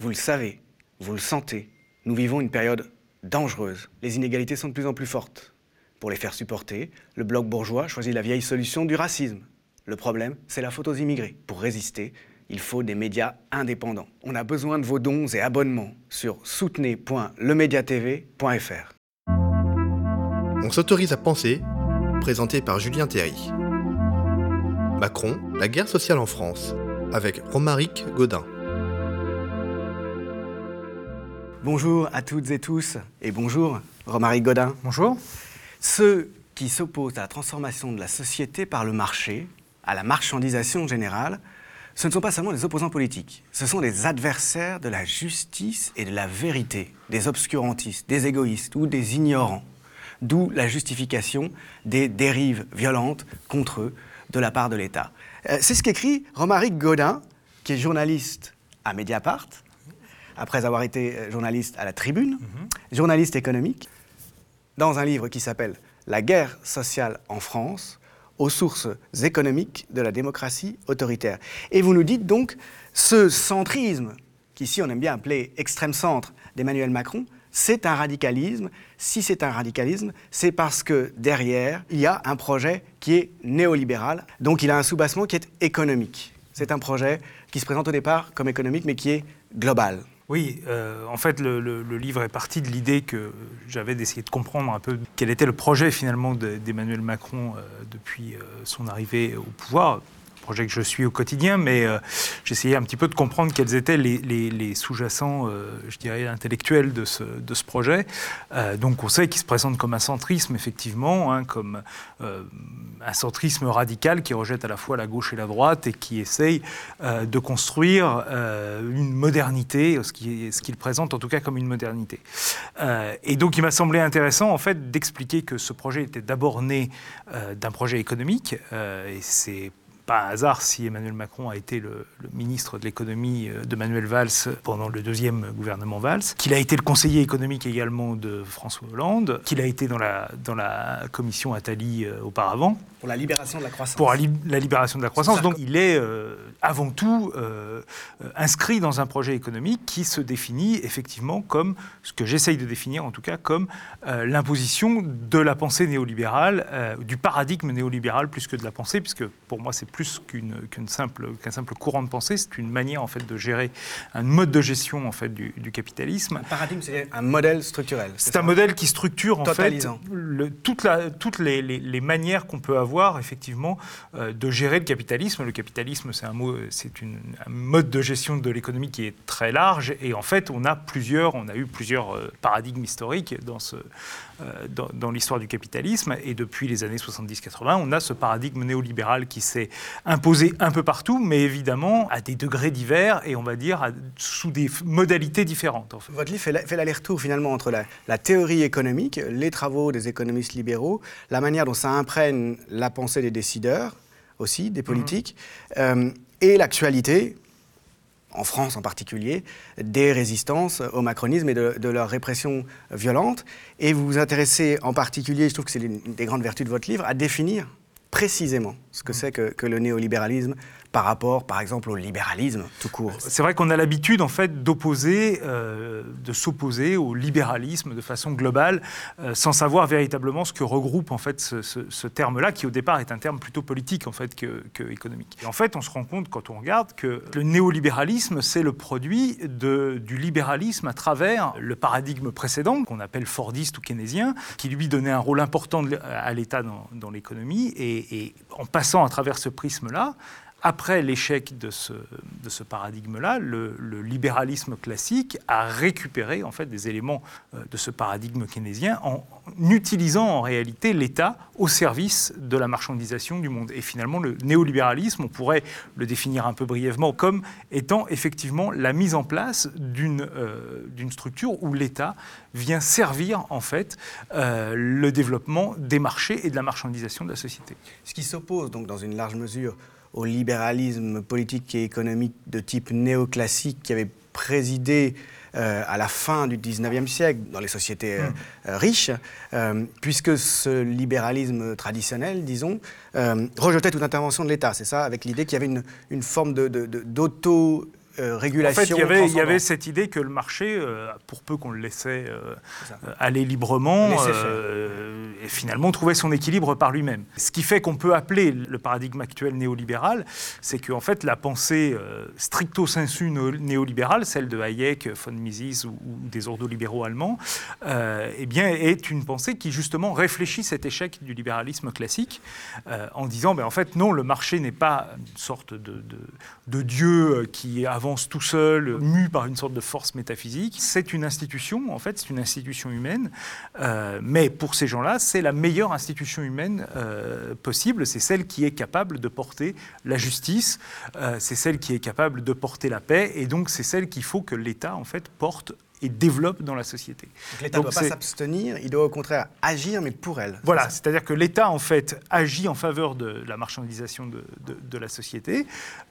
Vous le savez, vous le sentez, nous vivons une période dangereuse. Les inégalités sont de plus en plus fortes. Pour les faire supporter, le bloc bourgeois choisit la vieille solution du racisme. Le problème, c'est la faute aux immigrés. Pour résister, il faut des médias indépendants. On a besoin de vos dons et abonnements sur soutenez.lemediatv.fr. On s'autorise à penser, présenté par Julien Théry. Macron, la guerre sociale en France, avec Romaric Godin. Bonjour à toutes et tous, et bonjour Romaric Godin. Bonjour. Ceux qui s'opposent à la transformation de la société par le marché, à la marchandisation générale, ce ne sont pas seulement des opposants politiques, ce sont des adversaires de la justice et de la vérité, des obscurantistes, des égoïstes ou des ignorants. D'où la justification des dérives violentes contre eux de la part de l'État. Euh, c'est ce qu'écrit Romaric Godin, qui est journaliste à Mediapart, après avoir été euh, journaliste à la Tribune, journaliste économique, dans un livre qui s'appelle La guerre sociale en France, aux sources économiques de la démocratie autoritaire. Et vous nous dites donc, ce centrisme, qu'ici on aime bien appeler extrême centre d'Emmanuel Macron, c'est un radicalisme. Si c'est un radicalisme, c'est parce que derrière, il y a un projet qui est néolibéral. Donc il a un soubassement qui est économique. C'est un projet qui se présente au départ comme économique, mais qui est global. Oui, euh, en fait, le, livre est parti de l'idée que j'avais d'essayer de comprendre un peu quel était le projet finalement de- d'Emmanuel Macron euh, depuis euh, son arrivée au pouvoir. Projet que je suis au quotidien, mais euh, j'essayais un petit peu de comprendre quels étaient les, sous-jacents, euh, je dirais, intellectuels de ce, projet. Euh, donc on sait qu'il se présente comme un centrisme, effectivement, hein, comme un centrisme radical qui rejette à la fois la gauche et la droite et qui essaye de construire une modernité, ce qui- ce qu'il présente en tout cas comme une modernité. Et donc il m'a semblé intéressant en fait d'expliquer que ce projet était d'abord né d'un projet économique, et c'est pas un hasard si Emmanuel Macron a été le, le ministre de l'économie euh, de Manuel Valls pendant le deuxième gouvernement Valls, qu'il a été le conseiller économique également de François Hollande, qu'il a été dans la, dans la commission Attali euh, auparavant, Pour la libération de la croissance. pour la, li- la libération de la croissance. Donc il est euh, avant tout euh, inscrit dans un projet économique qui se définit effectivement comme ce que j'essaye de définir en tout cas comme euh, l'imposition de la pensée néolibérale, du paradigme néolibéral plus que de la pensée, puisque pour moi c'est plus qu'une qu'une simple, qu'un simple courant de pensée, c'est une manière en fait de gérer un mode de gestion en fait du, du capitalisme. Un paradigme, c'est un modèle structurel. C'est un modèle qui structure en fait Totalisant. le- toute la- toutes les, les- les manières qu'on peut avoir effectivement euh, de gérer le capitalisme. Le capitalisme, c'est un mot, c'est un mode de gestion de l'économie qui est très large et en fait, on a plusieurs, on a eu plusieurs euh, paradigmes historiques dans ce, euh, dans, dans l'histoire du capitalisme et depuis les années 70-80, on a ce paradigme néolibéral qui s'est imposé un peu partout, mais évidemment à des degrés divers et on va dire à- sous des modalités différentes. En fait. Votre livre fait la- fait l'aller-retour finalement entre la, la théorie économique, les travaux des économistes libéraux, la manière dont ça imprègne la pensée des décideurs aussi, des politiques, euh, et l'actualité, en France en particulier, des résistances au macronisme et de, de leur répression violente. Et vous vous intéressez en particulier, je trouve que c'est une des grandes vertus de votre livre, à définir précisément ce que c'est que, que le néolibéralisme par rapport, par exemple, au libéralisme tout court. C'est vrai qu'on a l'habitude en fait d'opposer, euh, de s'opposer au libéralisme de façon globale, euh, sans savoir véritablement ce que regroupe en fait ce, terme-là, qui au départ est un terme plutôt politique en fait que, que économique. Et en fait, on se rend compte quand on regarde que le néolibéralisme, c'est le produit du libéralisme à travers le paradigme précédent qu'on appelle fordiste ou keynésien, qui lui donnait un rôle important à l'État dans, l'économie, et en passant à travers ce prisme-là. Après l'échec de ce, de ce paradigme-là, le, libéralisme classique a récupéré en fait des éléments euh, de ce paradigme keynésien en utilisant en réalité l'État au service de la marchandisation du monde. Et finalement, le néolibéralisme, on pourrait le définir un peu brièvement comme étant effectivement la mise en place d'une euh, structure où l'État vient servir en fait euh, le développement des marchés et de la marchandisation de la société. Ce qui s'oppose donc dans une large mesure au libéralisme politique et économique de type néoclassique qui avait présidé euh, à la fin du 19e siècle dans les sociétés euh, euh, riches, euh, puisque ce libéralisme traditionnel, disons, rejetait toute intervention de l'État. C'est ça, avec l'idée qu'il y avait une, une forme de- de- de- d'auto- euh, régulation. En fait, il y, avait, il y avait cette idée que le marché, euh, pour peu qu'on le laissait euh, aller librement, et finalement trouvait son équilibre par lui-même. Ce qui fait qu'on peut appeler le paradigme actuel néolibéral, c'est qu'en fait la pensée stricto sensu néolibérale, celle de Hayek, von Mises ou, des ordolibéraux allemands, eh bien, est une pensée qui justement réfléchit cet échec du libéralisme classique en disant, ben, en fait, non, le marché n'est pas une sorte de, de Dieu qui avance tout seul, mu par une sorte de force métaphysique. C'est une institution, en fait, c'est une institution humaine, euh, mais pour ces gens-là, c'est la meilleure institution humaine euh, possible. C'est celle qui est capable de porter la justice, euh, c'est celle qui est capable de porter la paix, et donc c'est celle qu'il faut que l'État, en fait, porte et développe dans la société. L'État ne doit pas s'abstenir, il doit au contraire agir, mais pour elle. Voilà, c'est-à-dire que l'État, en fait, agit en faveur de la marchandisation de, de, la société,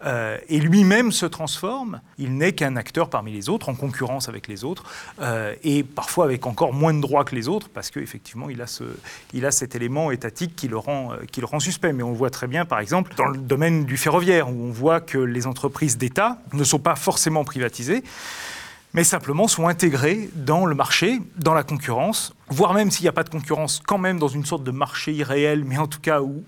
euh, et lui-même se transforme. Il n'est qu'un acteur parmi les autres, en concurrence avec les autres, euh, et parfois avec encore moins de droits que les autres, parce qu'effectivement, il, a ce, il a cet élément étatique qui le, rend, euh, qui le rend suspect. Mais on voit très bien, par exemple, dans le domaine du ferroviaire, où on voit que les entreprises d'État ne sont pas forcément privatisées mais simplement sont intégrés dans le marché, dans la concurrence, voire même s'il n'y a pas de concurrence, quand même dans une sorte de marché irréel, mais en tout cas où,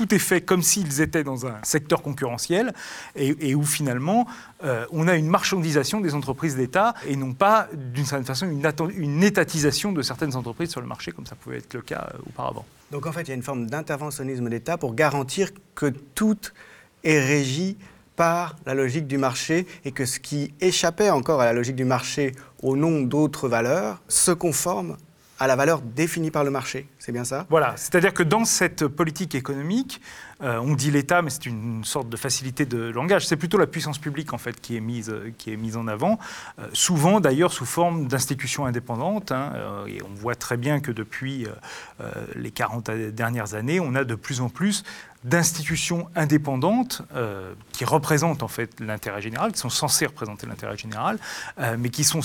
tout est fait comme s'ils étaient dans un secteur concurrentiel et, où finalement euh, on a une marchandisation des entreprises d'État et non pas d'une certaine façon une, étatisation de certaines entreprises sur le marché comme ça pouvait être le cas euh, auparavant. Donc en fait il y a une forme d'interventionnisme d'État pour garantir que tout est régi par la logique du marché et que ce qui échappait encore à la logique du marché au nom d'autres valeurs se conforme à la valeur définie par le marché. C'est bien ça? Voilà, c'est-à-dire que dans cette politique économique, euh, on dit l'État, mais c'est une sorte de facilité de langage. C'est plutôt la puissance publique en fait qui est mise, qui est mise en avant, euh, souvent d'ailleurs sous forme d'institutions indépendantes. Hein, euh, et on voit très bien que depuis les 40 dernières années, on a de plus en plus d'institutions indépendantes qui représentent en fait l'intérêt général, qui sont censées représenter l'intérêt général, mais qui sont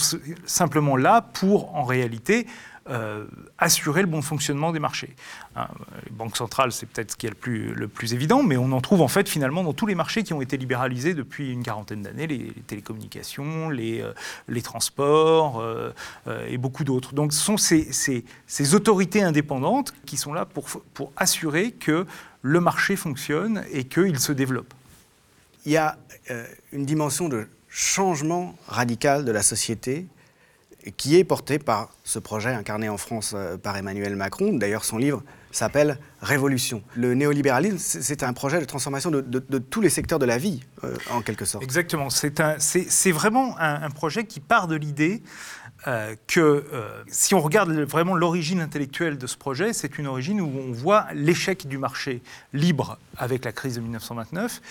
simplement là pour en réalité euh, assurer le bon fonctionnement des marchés. Hein, les banques centrales, c'est peut-être ce qui est le plus, le plus évident, mais on en trouve en fait finalement dans tous les marchés qui ont été libéralisés depuis une quarantaine d'années, les, télécommunications, les, euh, transports euh, et beaucoup d'autres. Donc ce sont ces, autorités indépendantes qui sont là pour assurer que le marché fonctionne et qu'il se développe. Il y a une dimension de changement radical de la société qui est porté par ce projet incarné en France euh, par Emmanuel Macron. D'ailleurs, son livre s'appelle Révolution. Le néolibéralisme, c'est un projet de transformation de, tous les secteurs de la vie, euh, en quelque sorte. Exactement. C'est vraiment un, projet qui part de l'idée euh, que si on regarde vraiment l'origine intellectuelle de ce projet, c'est une origine où on voit l'échec du marché libre avec la crise de 1929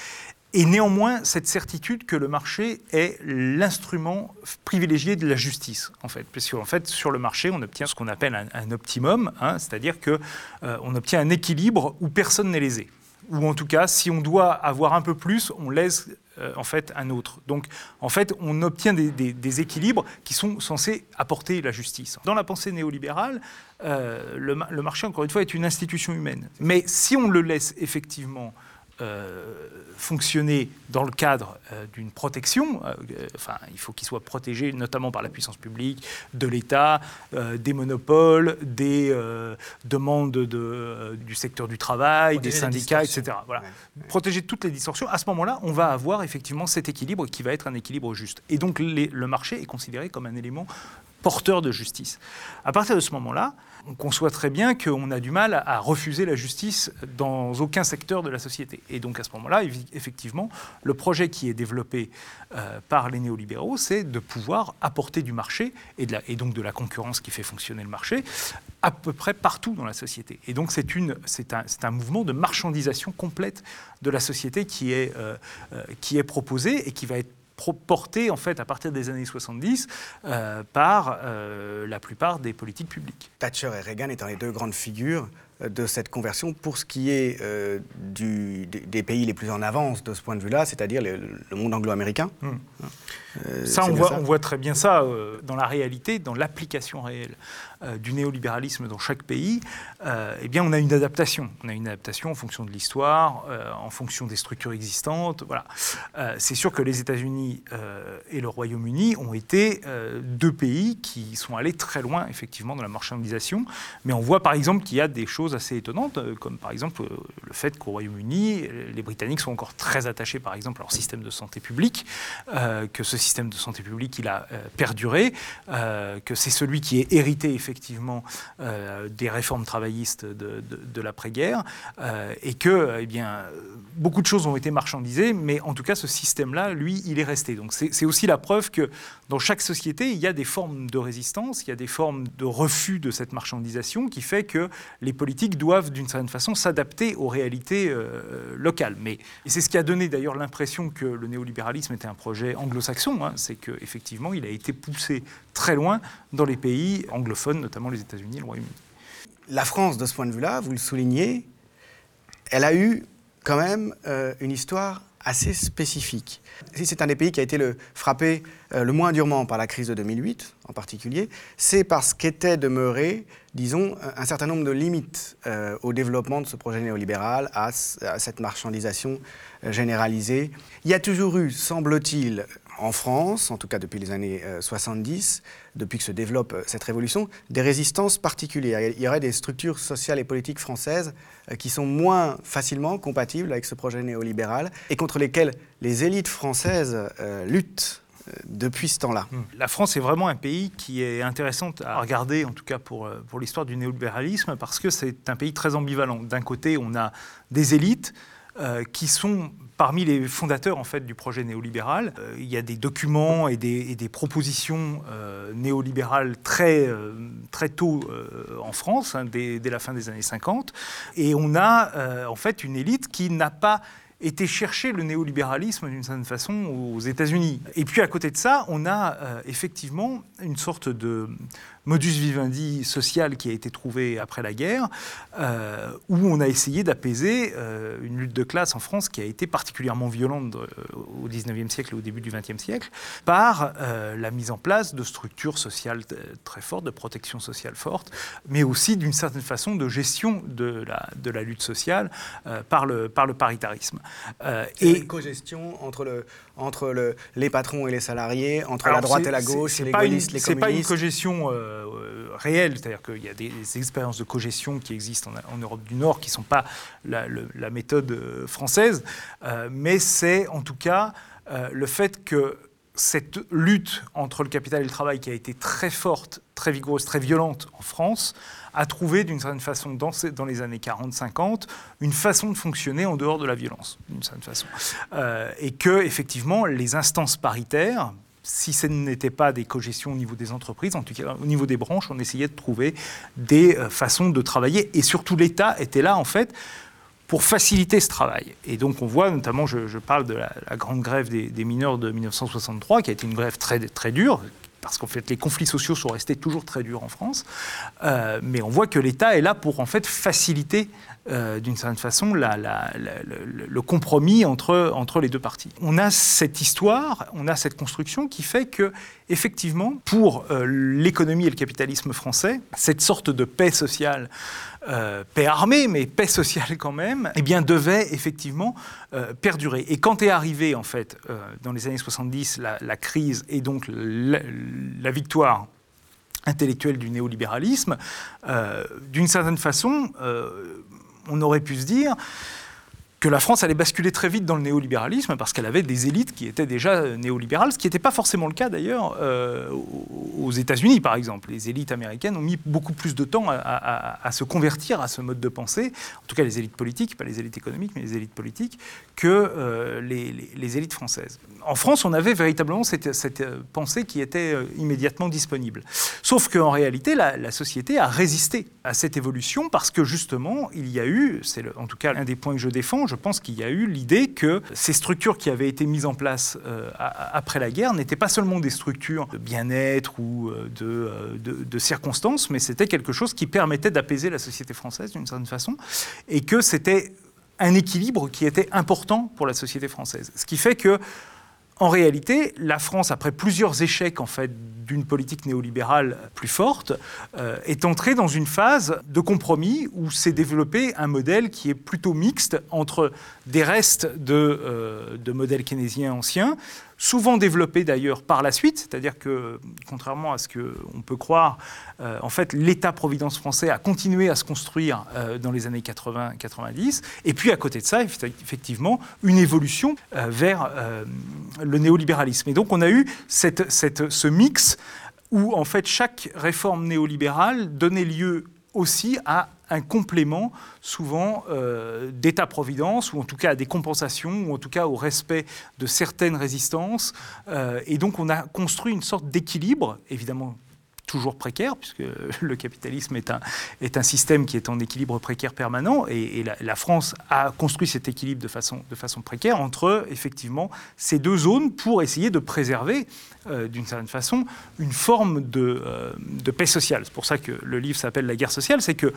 et néanmoins cette certitude que le marché est l'instrument privilégié de la justice, en fait. Parce qu'en fait, sur le marché, on obtient ce qu'on appelle un, optimum, hein, c'est-à-dire qu'on euh, on obtient un équilibre où personne n'est lésé. Ou en tout cas, si on doit avoir un peu plus, on laisse euh, en fait un autre. Donc en fait, on obtient des, équilibres qui sont censés apporter la justice. Dans la pensée néolibérale, euh, le, le, marché, encore une fois, est une institution humaine. Mais si on le laisse effectivement euh, fonctionner dans le cadre euh, d'une protection. Euh, enfin, il faut qu'il soit protégé notamment par la puissance publique, de l'État, des monopoles, des demandes de, du secteur du travail, des syndicats, etc. Voilà. Protéger toutes les distorsions. À ce moment-là, on va avoir effectivement cet équilibre qui va être un équilibre juste. Et donc le marché est considéré comme un élément porteur de justice. À partir de ce moment-là, on conçoit très bien qu'on a du mal à refuser la justice dans aucun secteur de la société. Et donc à ce moment-là, effectivement, le projet qui est développé euh, par les néolibéraux, c'est de pouvoir apporter du marché et, donc de la concurrence qui fait fonctionner le marché à peu près partout dans la société. Et donc c'est un mouvement de marchandisation complète de la société qui est, euh, euh, qui est proposé et qui va être porté en fait à partir des années 70 euh, par euh, la plupart des politiques publiques. Thatcher et Reagan étant les deux grandes figures de cette conversion pour ce qui est euh, du, des pays les plus en avance de ce point de vue-là, c'est-à-dire le, monde anglo-américain. Hmm. Euh, ça, on voit, on voit, très bien ça euh, dans la réalité, dans l'application réelle du néolibéralisme dans chaque pays. eh bien, on a une adaptation. On a une adaptation en fonction de l'histoire, en fonction des structures existantes. Voilà. C'est sûr que les États-Unis et le Royaume-Uni ont été deux pays qui sont allés très loin, effectivement, dans la marchandisation. Mais on voit, par exemple, qu'il y a des choses assez étonnantes, euh, comme par exemple euh, le fait qu'au Royaume-Uni, les Britanniques sont encore très attachés, par exemple, à leur système de santé publique, euh, que ce système de santé publique, il a perduré, que c'est celui qui est hérité, effectivement, des réformes travaillistes de, de, l'après-guerre, et que, eh bien, beaucoup de choses ont été marchandisées, mais en tout cas, ce système-là, lui, il est resté. Donc c'est aussi la preuve que dans chaque société, il y a des formes de résistance, il y a des formes de refus de cette marchandisation qui fait que les politiques doivent d'une certaine façon s'adapter aux réalités euh, locales. Mais c'est ce qui a donné d'ailleurs l'impression que le néolibéralisme était un projet anglo-saxon, hein, c'est qu'effectivement il a été poussé très loin dans les pays anglophones, notamment les États-Unis et le Royaume-Uni. La France, de ce point de vue-là, vous le soulignez, elle a eu quand même euh, une histoire assez spécifique. Si c'est un des pays qui a été le, frappé euh, le moins durement par la crise de 2008 en particulier, c'est parce qu'était demeuré, disons, un certain nombre de limites euh, au développement de ce projet néolibéral, à, à cette marchandisation généralisée. Il y a toujours eu, semble-t-il, en France, en tout cas depuis les années 70, euh, depuis que se développe euh, cette révolution, des résistances particulières. Il y aurait des structures sociales et politiques françaises euh, qui sont moins facilement compatibles avec ce projet néolibéral et contre lesquelles les élites françaises luttent depuis ce temps-là. Hmm. La France est vraiment un pays qui est intéressant à regarder, en tout cas pour, pour l'histoire du néolibéralisme, parce que c'est un pays très ambivalent. D'un côté, on a des élites qui sont parmi les fondateurs en fait du projet néolibéral. Euh, il y a des documents et des, propositions euh, néolibérales très, euh, très tôt en France, hein, dès, la fin des années 50. Et on a en fait une élite qui n'a pas été chercher le néolibéralisme d'une certaine façon aux États-Unis. Et puis à côté de ça, on a effectivement une sorte de modus vivendi social qui a été trouvé après la guerre, euh, où on a essayé d'apaiser euh, une lutte de classe en France qui a été particulièrement violente euh, au XIXe siècle et au début du XXe siècle, par la mise en place de structures sociales très fortes, de protection sociale forte, mais aussi d'une certaine façon de gestion de la, de la lutte sociale par, le, par le paritarisme. et une co-gestion entre, le, entre le, les patrons et les salariés, entre la droite et la gauche, les gaullistes, les communistes. C'est pas une co-gestion euh, réel, c'est-à-dire qu'il y a des, expériences de cogestion qui existent en, Europe du Nord qui ne sont pas la, méthode euh, française, euh, mais c'est en tout cas le fait que cette lutte entre le capital et le travail qui a été très forte, très vigoureuse, très violente en France, a trouvé d'une certaine façon dans les années 40-50 une façon de fonctionner en dehors de la violence, d'une certaine façon. et que effectivement les instances paritaires, si ce n'était pas des cogestions au niveau des entreprises, en tout cas au niveau des branches, on essayait de trouver des euh, façons de travailler. Et surtout, l'État était là, en fait, pour faciliter ce travail. Et donc on voit, notamment, je, parle de la, grande grève des, mineurs de 1963, qui a été une grève très, très dure, parce qu'en fait les conflits sociaux sont restés toujours très durs en France, euh, mais on voit que l'État est là pour en fait faciliter euh, d'une certaine façon le, compromis entre, entre les deux parties. On a cette histoire, on a cette construction qui fait que, effectivement, pour euh, l'économie et le capitalisme français, cette sorte de paix sociale, euh, paix armée, mais paix sociale quand même, eh bien, devait effectivement perdurer. Et quand est arrivée, en fait, dans les années 70, la, crise et donc la, victoire intellectuelle du néolibéralisme, d'une certaine façon, on aurait pu se dire que la France allait basculer très vite dans le néolibéralisme parce qu'elle avait des élites qui étaient déjà néolibérales, ce qui n'était pas forcément le cas d'ailleurs euh, aux États-Unis par exemple. Les élites américaines ont mis beaucoup plus de temps à, se convertir à ce mode de pensée, en tout cas les élites politiques, pas les élites économiques, mais les élites politiques, que euh, les, élites françaises. En France, on avait véritablement cette, euh, pensée qui était immédiatement disponible. Sauf qu'en réalité, la, société a résisté à cette évolution parce que justement, il y a eu, c'est en tout cas un des points que je défends, pense qu'il y a eu l'idée que ces structures qui avaient été mises en place euh, après la guerre n'étaient pas seulement des structures de bien-être ou euh, de, de, circonstances, mais c'était quelque chose qui permettait d'apaiser la société française d'une certaine façon, et que c'était un équilibre qui était important pour la société française. Ce qui fait que en réalité, la France, après plusieurs échecs en fait d'une politique néolibérale plus forte, euh, est entrée dans une phase de compromis où s'est développé un modèle qui est plutôt mixte entre des restes de, euh, de modèles keynésiens anciens, souvent développé d'ailleurs par la suite, c'est-à-dire que, contrairement à ce qu'on peut croire, euh, en fait, l'État-providence français a continué à se construire euh, dans les années 80-90, et puis à côté de ça, effectivement, une évolution euh, vers le néolibéralisme. Et donc on a eu ce mix où, en fait, chaque réforme néolibérale donnait lieu aussi à un complément souvent euh, d'État-providence, ou en tout cas à des compensations, ou en tout cas au respect de certaines résistances. Euh, et donc on a construit une sorte d'équilibre, évidemment toujours précaire, puisque le capitalisme est un, est un système qui est en équilibre précaire permanent, et, la, France a construit cet équilibre de façon, de façon précaire entre, effectivement, ces deux zones pour essayer de préserver, euh, d'une certaine façon, une forme de, de paix sociale. C'est pour ça que le livre s'appelle La guerre sociale, c'est que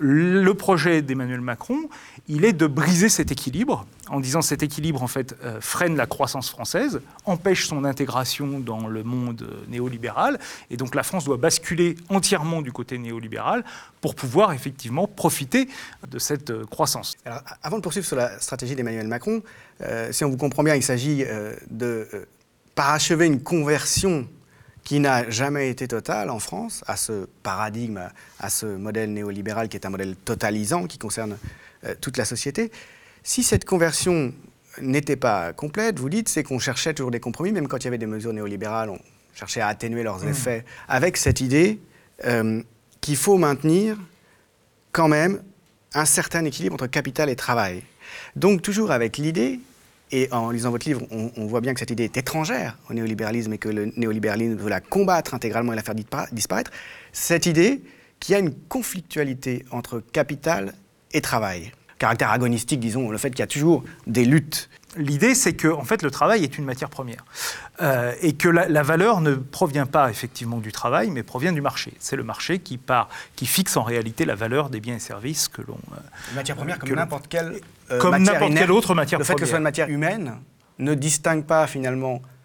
le projet d'Emmanuel Macron, il est de briser cet équilibre, en disant cet équilibre en fait euh, freine la croissance française, empêche son intégration dans le monde néolibéral, et donc la France doit basculer entièrement du côté néolibéral pour pouvoir effectivement profiter de cette euh, croissance. Alors, avant de poursuivre sur la stratégie d'Emmanuel Macron, euh, si on vous comprend bien, il s'agit de parachever une conversion qui n'a jamais été total en France, à ce paradigme, à ce modèle néolibéral qui est un modèle totalisant qui concerne euh, toute la société. Si cette conversion n'était pas complète, vous dites, c'est qu'on cherchait toujours des compromis, même quand il y avait des mesures néolibérales, on cherchait à atténuer leurs mmh. effets, avec cette idée euh, qu'il faut maintenir quand même un certain équilibre entre capital et travail. Donc toujours avec l'idée et en lisant votre livre, on, voit bien que cette idée est étrangère au néolibéralisme et que le néolibéralisme veut la combattre intégralement et la faire disparaître. Cette idée qui a une conflictualité entre capital et travail. Caractère agonistique, disons, le fait qu'il y a toujours des luttes L'idée, c'est que en fait, le travail est une matière première euh, et que la, valeur ne provient pas effectivement du travail, mais provient du marché. C'est le marché qui, part, qui fixe en réalité la valeur des biens et services que l'on. Euh, matière première comme n'importe quelle. Euh, comme n'importe quelle autre matière première. Le fait que ce soit une matière humaine ne distingue pas finalement euh,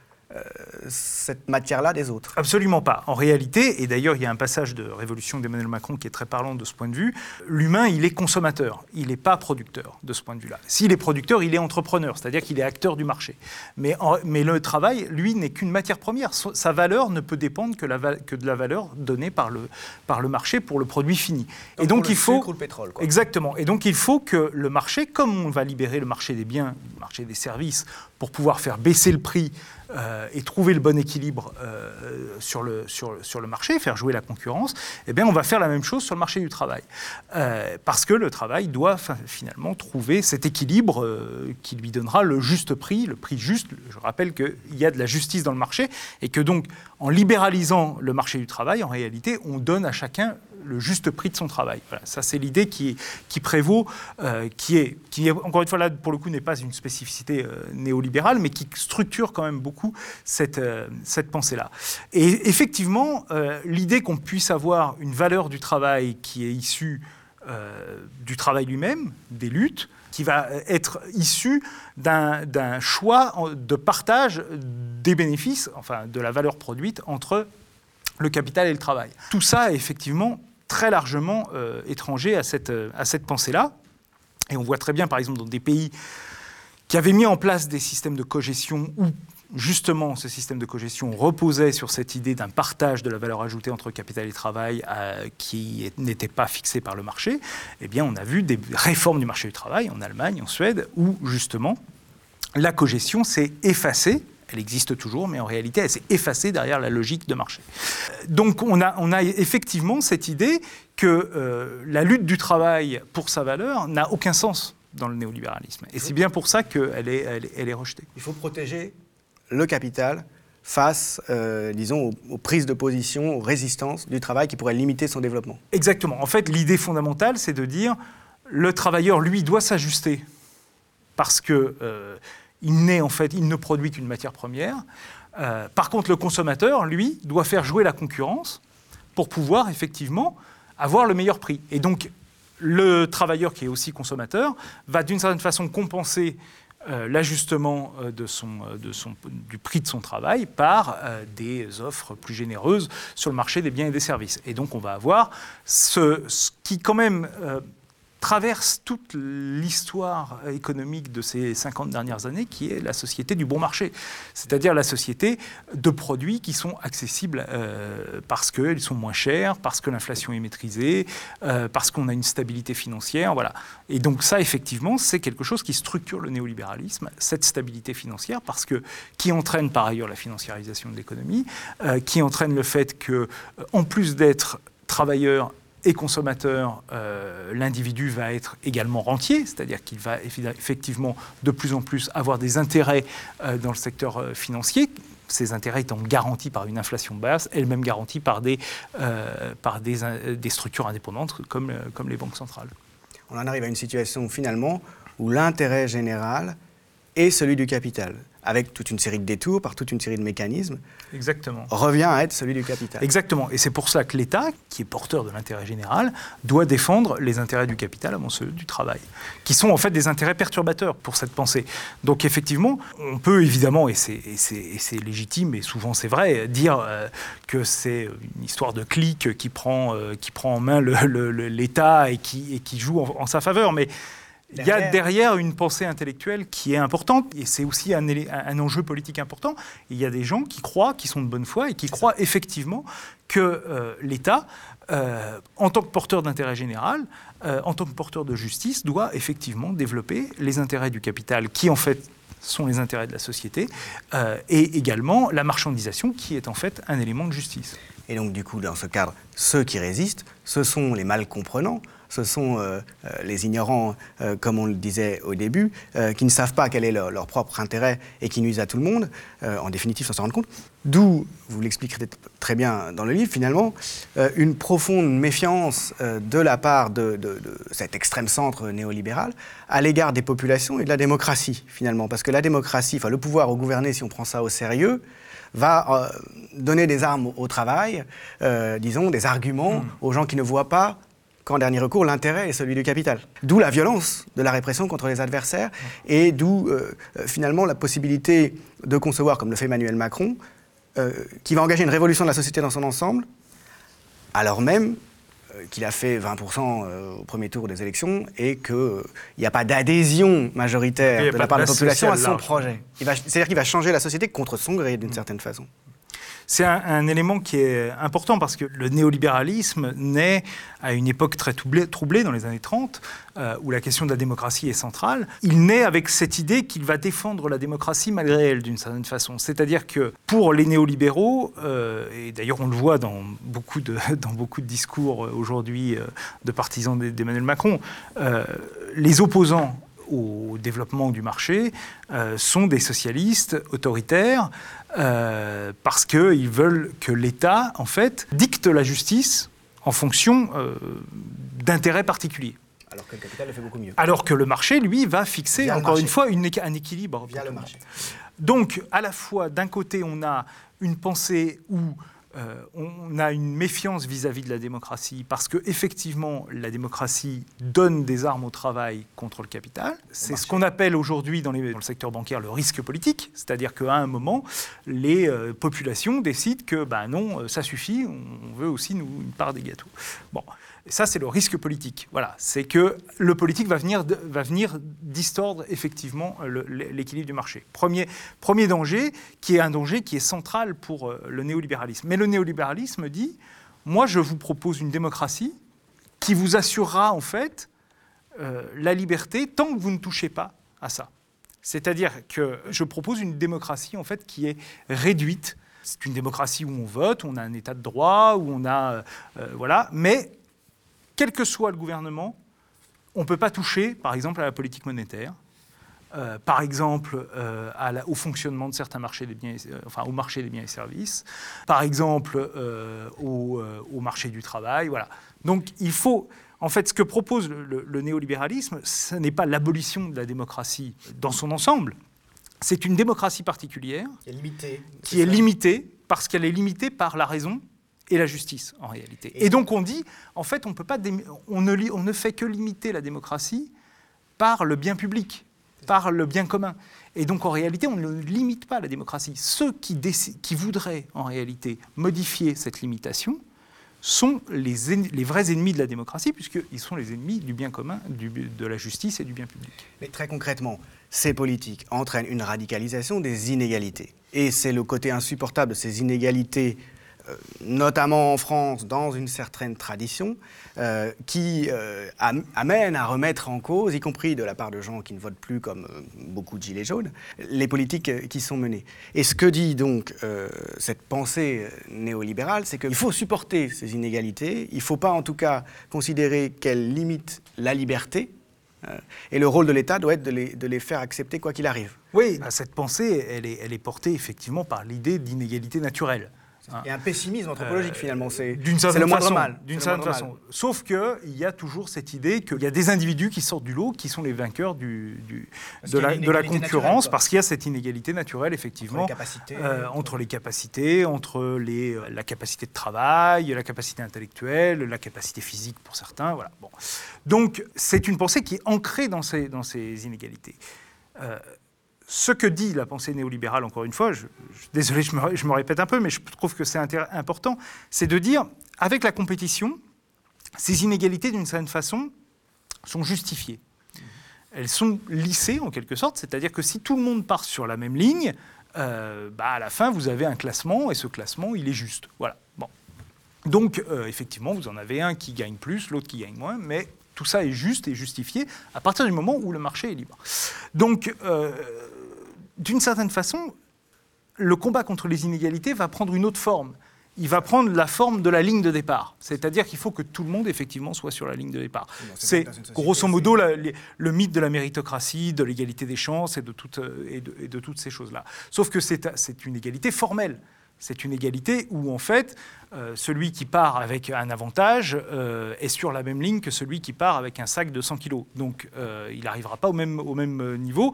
cette matière-là des autres Absolument pas. En réalité, et d'ailleurs il y a un passage de Révolution d'Emmanuel Macron qui est très parlant de ce point de vue, l'humain il est consommateur, il n'est pas producteur de ce point de vue-là. S'il est producteur, il est entrepreneur, c'est-à-dire qu'il est acteur du marché. Mais, mais le travail, lui, n'est qu'une matière première. Sa valeur ne peut dépendre que, la, que, de la valeur donnée par le, par le marché pour le produit fini. et donc il faut... le pétrole. Exactement. Et donc il faut que le marché, comme on va libérer le marché des biens, le marché des services, pour pouvoir faire baisser le prix euh, et trouver le bon équilibre euh, sur, le, marché, faire jouer la concurrence, eh bien, on va faire la même chose sur le marché du travail. Euh, parce que le travail doit finalement trouver cet équilibre qui lui donnera le juste prix, le prix juste. Je rappelle qu'il y a de la justice dans le marché et que donc, en libéralisant le marché du travail, en réalité, on donne à chacun le juste prix de son travail. Ça c'est l'idée qui, prévaut, euh, qui, est, encore une fois là pour le coup n'est pas une spécificité euh, néolibérale, mais qui structure quand même beaucoup cette, euh, cette pensée-là. Et effectivement, l'idée qu'on puisse avoir une valeur du travail qui est issue du travail lui-même, des luttes, qui va être issue d'un choix de partage des bénéfices, enfin de la valeur produite entre le capital et le travail. Tout ça, effectivement, très largement euh, étranger à cette, euh, à cette pensée-là. Et on voit très bien, par exemple, dans des pays qui avaient mis en place des systèmes de cogestion où justement ce système de cogestion reposait sur cette idée d'un partage de la valeur ajoutée entre capital et travail euh, qui n'était pas fixé par le marché, eh bien on a vu des réformes du marché du travail en Allemagne, en Suède, où justement la cogestion s'est effacée elle existe toujours, mais en réalité, elle s'est effacée derrière la logique de marché. Donc on a, on a effectivement cette idée que euh, la lutte du travail pour sa valeur n'a aucun sens dans le néolibéralisme. Et c'est bien pour ça qu'elle est, elle, est rejetée. Il faut protéger le capital face, euh, disons, aux, prises de position, aux résistances du travail qui pourraient limiter son développement. Exactement. En fait, l'idée fondamentale, c'est de dire le travailleur, lui, doit s'ajuster parce que il ne produit qu'une matière première. par contre, le consommateur, lui, doit faire jouer la concurrence pour pouvoir effectivement avoir le meilleur prix. Et donc, le travailleur qui est aussi consommateur va d'une certaine façon compenser euh, l'ajustement euh, euh, du prix de son travail par des offres plus généreuses sur le marché des biens et des services. Et donc on va avoir ce qui quand même traverse toute l'histoire économique de ces 50 dernières années, qui est la société du bon marché, c'est-à-dire la société de produits qui sont accessibles euh, parce qu'ils sont moins chers, parce que l'inflation est maîtrisée, euh, parce qu'on a une stabilité financière, voilà. Et donc ça, effectivement, c'est quelque chose qui structure le néolibéralisme, cette stabilité financière, parce que qui entraîne par ailleurs la financiarisation de l'économie, euh, qui entraîne le fait que, en plus d'être travailleur et consommateur, euh, l'individu va être également rentier, c'est-à-dire qu'il va effectivement de plus en plus avoir des intérêts euh, dans le secteur euh, financier, ces intérêts étant garantis par une inflation basse, elle-même garantie par des, par des, des, structures indépendantes comme, comme les banques centrales. On en arrive à une situation finalement où l'intérêt général est celui du capital avec toute une série de détours, par toute une série de mécanismes, Exactement. revient à être celui du capital. Exactement. Et c'est pour ça que l'État, qui est porteur de l'intérêt général, doit défendre les intérêts du capital avant ceux du travail, qui sont en fait des intérêts perturbateurs pour cette pensée. Donc effectivement, on peut évidemment, et c'est légitime, et souvent c'est vrai, dire euh, que c'est une histoire de clic qui prend, euh, qui prend en main l'État et qui, et qui joue en, en sa faveur. Mais il y a derrière une pensée intellectuelle qui est importante, et c'est aussi un, un, enjeu politique important. Il y a des gens qui croient, qui sont de bonne foi, et qui croient effectivement que euh, l'État, euh, en tant que porteur d'intérêt général, euh, en tant que porteur de justice, doit effectivement développer les intérêts du capital, qui en fait sont les intérêts de la société, et également la marchandisation, qui est en fait un élément de justice. Et donc, du coup, dans ce cadre, ceux qui résistent, ce sont les mal comprenants, ce sont euh, euh, les ignorants, euh, comme on le disait au début, qui ne savent pas quel est leur, propre intérêt et qui nuisent à tout le monde, en définitive sans s'en rendre compte. D'où, vous l'expliquerez très bien dans le livre, finalement, une profonde méfiance de la part de, cet extrême centre néolibéral à l'égard des populations et de la démocratie, finalement. Parce que la démocratie, enfin le pouvoir au gouverner, si on prend ça au sérieux, va donner des armes au, travail, disons, des arguments hmm. aux gens qui ne voient pas qu'en dernier recours, l'intérêt est celui du capital. D'où la violence de la répression contre les adversaires et d'où euh, euh, finalement la possibilité de concevoir, comme le fait Emmanuel Macron, euh, qui va engager une révolution de la société dans son ensemble, alors même qu'il a fait 20% au premier tour des élections et qu'il n'y a pas d'adhésion majoritaire de la part de la population à son projet. C'est-à-dire qu'il va changer la société contre son gré, d'une certaine façon. C'est un, élément qui est important parce que le néolibéralisme naît à une époque très troublée, dans les années 30, euh, où la question de la démocratie est centrale. Il naît avec cette idée qu'il va défendre la démocratie malgré elle, d'une certaine façon. C'est-à-dire que pour les néolibéraux, euh, et d'ailleurs on le voit dans beaucoup de, dans beaucoup de discours aujourd'hui euh, de partisans d'Emmanuel Macron, les opposants au développement du marché sont des socialistes autoritaires euh, parce qu'ils veulent que l'État, en fait, dicte la justice en fonction euh, d'intérêts particuliers. Alors que le capital le fait beaucoup mieux. Alors que le marché, lui, va fixer, encore une fois, une, un équilibre. Via le marché. Donc, à la fois, d'un côté, on a une pensée où euh, on a une méfiance vis-à-vis de la démocratie parce que effectivement la démocratie donne des armes au travail contre le capital. C'est ce qu'on appelle aujourd'hui dans, le secteur bancaire le risque politique, c'est-à-dire qu'à un moment les euh, populations décident que ben non euh, ça suffit, on veut aussi nous une part des gâteaux. Bon. Et ça, c'est le risque politique. Voilà, c'est que le politique va venir, va venir distordre effectivement l'équilibre du marché. Premier, premier danger, qui est un danger qui est central pour euh, le néolibéralisme. Mais le néolibéralisme dit, moi, je vous propose une démocratie qui vous assurera en fait euh, la liberté tant que vous ne touchez pas à ça. C'est-à-dire que je propose une démocratie en fait qui est réduite. C'est une démocratie où on vote, où on a un état de droit, où on a euh, voilà, mais quel que soit le gouvernement, on ne peut pas toucher, par exemple, à la politique monétaire. euh, par exemple euh, au fonctionnement de certains marchés des biens, enfin au marché des biens et services, par exemple au, marché du travail, voilà. Donc il faut, en fait, ce que propose le, néolibéralisme, ce n'est pas l'abolition de la démocratie dans son ensemble, c'est une démocratie particulière qui est limitée, qui est limitée parce qu'elle est limitée par la raison et la justice en réalité. Et, donc on dit, en fait, on, peut pas on, ne, on ne fait que limiter la démocratie par le bien public, par le bien commun. Et donc en réalité, on ne limite pas la démocratie. Ceux qui, qui voudraient en réalité modifier cette limitation sont les, les, vrais ennemis de la démocratie, puisqu'ils sont les ennemis du bien commun, du, de la justice et du bien public. Mais très concrètement, ces politiques entraînent une radicalisation des inégalités. Et c'est le côté insupportable de ces inégalités notamment en France, dans une certaine tradition, euh, qui euh, amène à remettre en cause, y compris de la part de gens qui ne votent plus comme beaucoup de gilets jaunes, les politiques qui sont menées. Et ce que dit donc cette pensée néolibérale, c'est qu'il faut supporter ces inégalités, il ne faut pas en tout cas considérer qu'elles limitent la liberté, et le rôle de l'État doit être de les, de les, faire accepter quoi qu'il arrive. Oui, cette pensée, elle est, elle est portée effectivement par l'idée d'inégalité naturelle. Et un pessimisme anthropologique euh, finalement, c'est le moindre mal. D'une certaine façon. Sauf qu'il y a toujours cette idée qu'il y a des individus qui sortent du lot, qui sont les vainqueurs du, de, la, de, la, concurrence, parce qu'il y a cette inégalité naturelle, effectivement, entre les capacités, euh, entre, les capacités, entre les, euh, la capacité de travail, la capacité intellectuelle, la capacité physique pour certains. Voilà. Bon. Donc c'est une pensée qui est ancrée dans ces, dans ces inégalités ce que dit la pensée néolibérale, encore une fois, désolé, je me, répète un peu, mais je trouve que c'est important, c'est de dire, avec la compétition, ces inégalités, d'une certaine façon, sont justifiées. Elles sont lissées, en quelque sorte, c'est-à-dire que si tout le monde part sur la même ligne, euh, bah, à la fin, vous avez un classement, et ce classement, il est juste. Voilà. Bon. Donc, euh, effectivement, vous en avez un qui gagne plus, l'autre qui gagne moins, mais tout ça est juste et justifié à partir du moment où le marché est libre. Donc, euh, d'une certaine façon, le combat contre les inégalités va prendre une autre forme. Il va prendre la forme de la ligne de départ. C'est-à-dire qu'il faut que tout le monde, effectivement, soit sur la ligne de départ. C'est grosso modo le mythe de la méritocratie, de l'égalité des chances et de, et de, toutes ces choses-là. Sauf que c'est une égalité formelle. C'est une égalité où, en fait, euh, celui qui part avec un avantage euh, est sur la même ligne que celui qui part avec un sac de 100 kg. Donc, euh, il n'arrivera pas au même, au même niveau.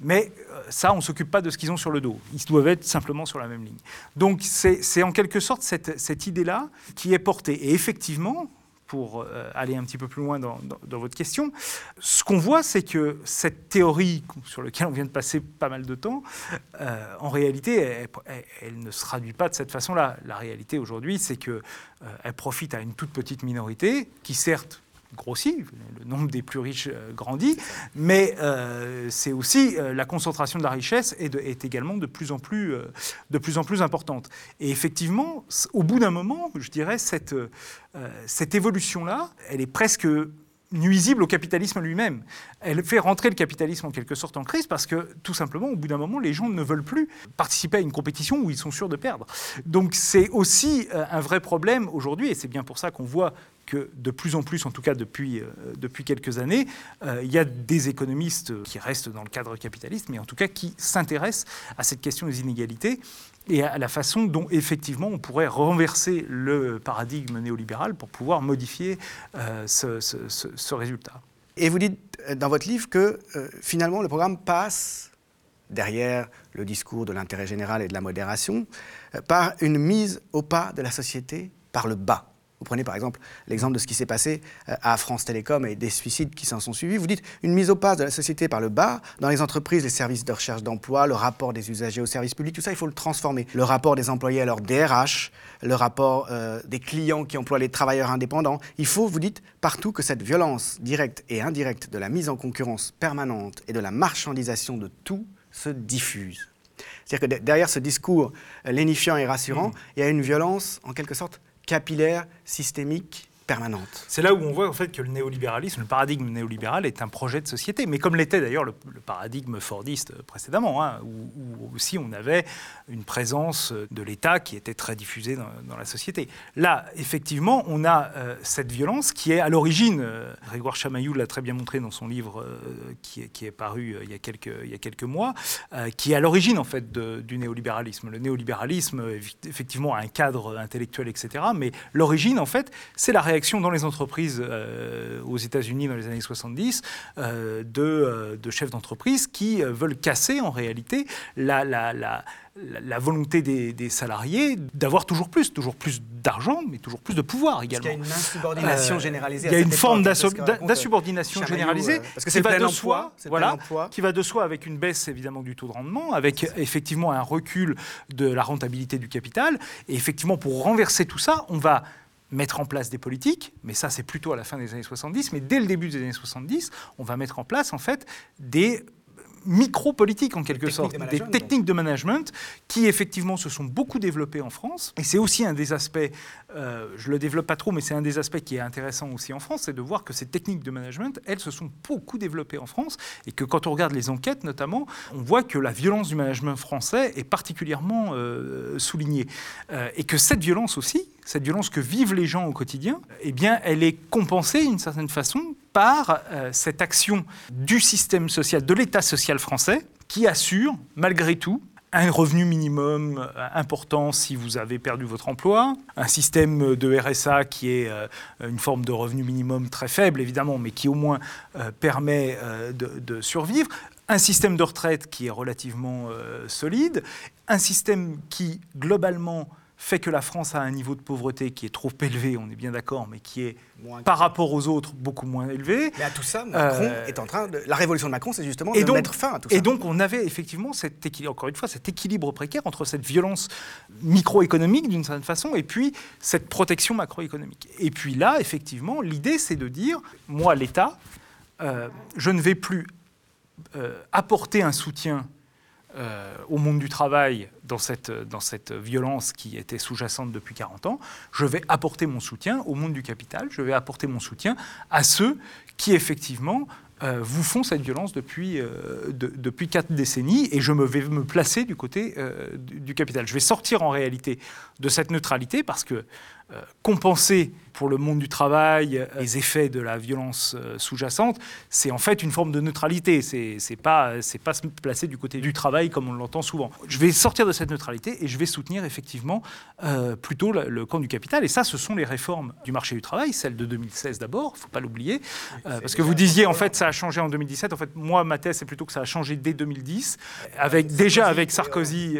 Mais euh, ça, on ne s'occupe pas de ce qu'ils ont sur le dos. Ils doivent être simplement sur la même ligne. Donc c'est en quelque sorte cette, idée-là qui est portée. Et effectivement, pour euh, aller un petit peu plus loin dans, votre question, ce qu'on voit, c'est que cette théorie sur laquelle on vient de passer pas mal de temps, euh, en réalité, elle, ne se traduit pas de cette façon-là. La réalité aujourd'hui, c'est qu'elle elle profite à une toute petite minorité qui, certes, grossit, le nombre des plus riches euh, grandit, mais euh, c'est aussi euh, la concentration de la richesse est, également de plus, en plus, de plus en plus importante. Et effectivement, au bout d'un moment, je dirais, cette, cette évolution-là, elle est presque nuisible au capitalisme lui-même. Elle fait rentrer le capitalisme en quelque sorte en crise parce que tout simplement, au bout d'un moment, les gens ne veulent plus participer à une compétition où ils sont sûrs de perdre. Donc c'est aussi un vrai problème aujourd'hui, et c'est bien pour ça qu'on voit que de plus en plus, en tout cas depuis, euh, depuis quelques années, euh, il y a des économistes qui restent dans le cadre capitaliste, mais en tout cas qui s'intéressent à cette question des inégalités et à la façon dont effectivement on pourrait renverser le paradigme néolibéral pour pouvoir modifier euh, ce, résultat. Et vous dites dans votre livre que finalement le programme passe derrière le discours de l'intérêt général et de la modération, par une mise au pas de la société par le bas. Vous prenez par exemple l'exemple de ce qui s'est passé euh, à France Télécom et des suicides qui s'en sont suivis. Vous dites une mise au pas de la société par le bas, dans les entreprises, les services de recherche d'emploi, le rapport des usagers aux services publics, tout ça, il faut le transformer. Le rapport des employés à leur DRH, le rapport euh, des clients qui emploient les travailleurs indépendants. Il faut, vous dites, partout que cette violence directe et indirecte de la mise en concurrence permanente et de la marchandisation de tout se diffuse. C'est-à-dire que derrière ce discours lénifiant et rassurant, mmh. il y a une violence, en quelque sorte, capillaire, systémique permanente. C'est là où on voit en fait que le néolibéralisme, le paradigme néolibéral est un projet de société, mais comme l'était d'ailleurs le, paradigme fordiste précédemment, hein, où, aussi on avait une présence de l'État qui était très diffusée dans, la société. Là, effectivement, on a euh, cette violence qui est à l'origine, euh, Grégoire Chamaillou l'a très bien montré dans son livre euh, qui, qui, est, paru il, y a quelques, il y a quelques mois, qui est à l'origine en fait du néolibéralisme. Le néolibéralisme, effectivement, a un cadre intellectuel, etc., mais l'origine, en fait, c'est la réaction dans les entreprises euh, aux États-Unis dans les années 70 euh, de, euh, de, chefs d'entreprise qui veulent casser en réalité la, la, la la volonté des, salariés d'avoir toujours plus, toujours plus d'argent, mais toujours plus de pouvoir également. il y a une insubordination généralisée. Il y a une forme d'insubordination généralisée. parce que c'est va de soi, voilà, qui va de soi avec une baisse évidemment du taux de rendement, avec effectivement un recul de la rentabilité du capital. Et effectivement, pour renverser tout ça, on va mettre en place des politiques, mais ça c'est plutôt à la fin des années 70, mais dès le début des années 70, on va mettre en place en fait des micro-politiques en quelque sorte, des techniques de management qui effectivement se sont beaucoup développées en France. Et c'est aussi un des aspects, euh, je le développe pas trop, mais c'est un des aspects qui est intéressant aussi en France, c'est de voir que ces techniques de management, elles se sont beaucoup développées en France et que quand on regarde les enquêtes notamment, on voit que la violence du management français est particulièrement euh, soulignée. Euh, et que cette violence aussi, cette violence que vivent les gens au quotidien, eh bien, elle est compensée d'une certaine façon par cette action du système social, de l'État social français, qui assure, malgré tout, un revenu minimum euh, important si vous avez perdu votre emploi, un système de RSA qui est euh, une forme de revenu minimum très faible évidemment, mais qui au moins permet de, survivre, un système de retraite qui est relativement solide, un système qui globalement fait que la France a un niveau de pauvreté qui est trop élevé, on est bien d'accord, mais qui est par rapport aux autres beaucoup moins élevé. Mais à tout ça, Macron euh, est en train de... La révolution de Macron, c'est justement de mettre fin à tout ça. Et donc on avait effectivement, cet équilibre, encore une fois, cet équilibre précaire entre cette violence microéconomique d'une certaine façon et puis cette protection macroéconomique. Et puis là, effectivement, l'idée c'est de dire, moi l'État, euh, je ne vais plus euh, apporter un soutien euh, au monde du travail dans cette, violence qui était sous-jacente depuis 40 ans, je vais apporter mon soutien au monde du capital, je vais apporter mon soutien à ceux qui effectivement euh, vous font cette violence depuis, euh, depuis quatre décennies et je me vais me placer du côté du, capital. Je vais sortir en réalité de cette neutralité parce que compenser pour le monde du travail, les effets de la violence euh, sous-jacente, c'est en fait une forme de neutralité. C'est n'est pas, pas se placer du côté du travail comme on l'entend souvent. Je vais sortir de cette neutralité et je vais soutenir effectivement euh, plutôt le, camp du capital. Et ça, ce sont les réformes du marché du travail, celle de 2016 d'abord, il ne faut pas l'oublier. Euh, parce que vous disiez, en fait, ça a changé en 2017. En fait, moi, ma thèse, c'est plutôt que ça a changé dès 2010, avec, déjà avec Sarkozy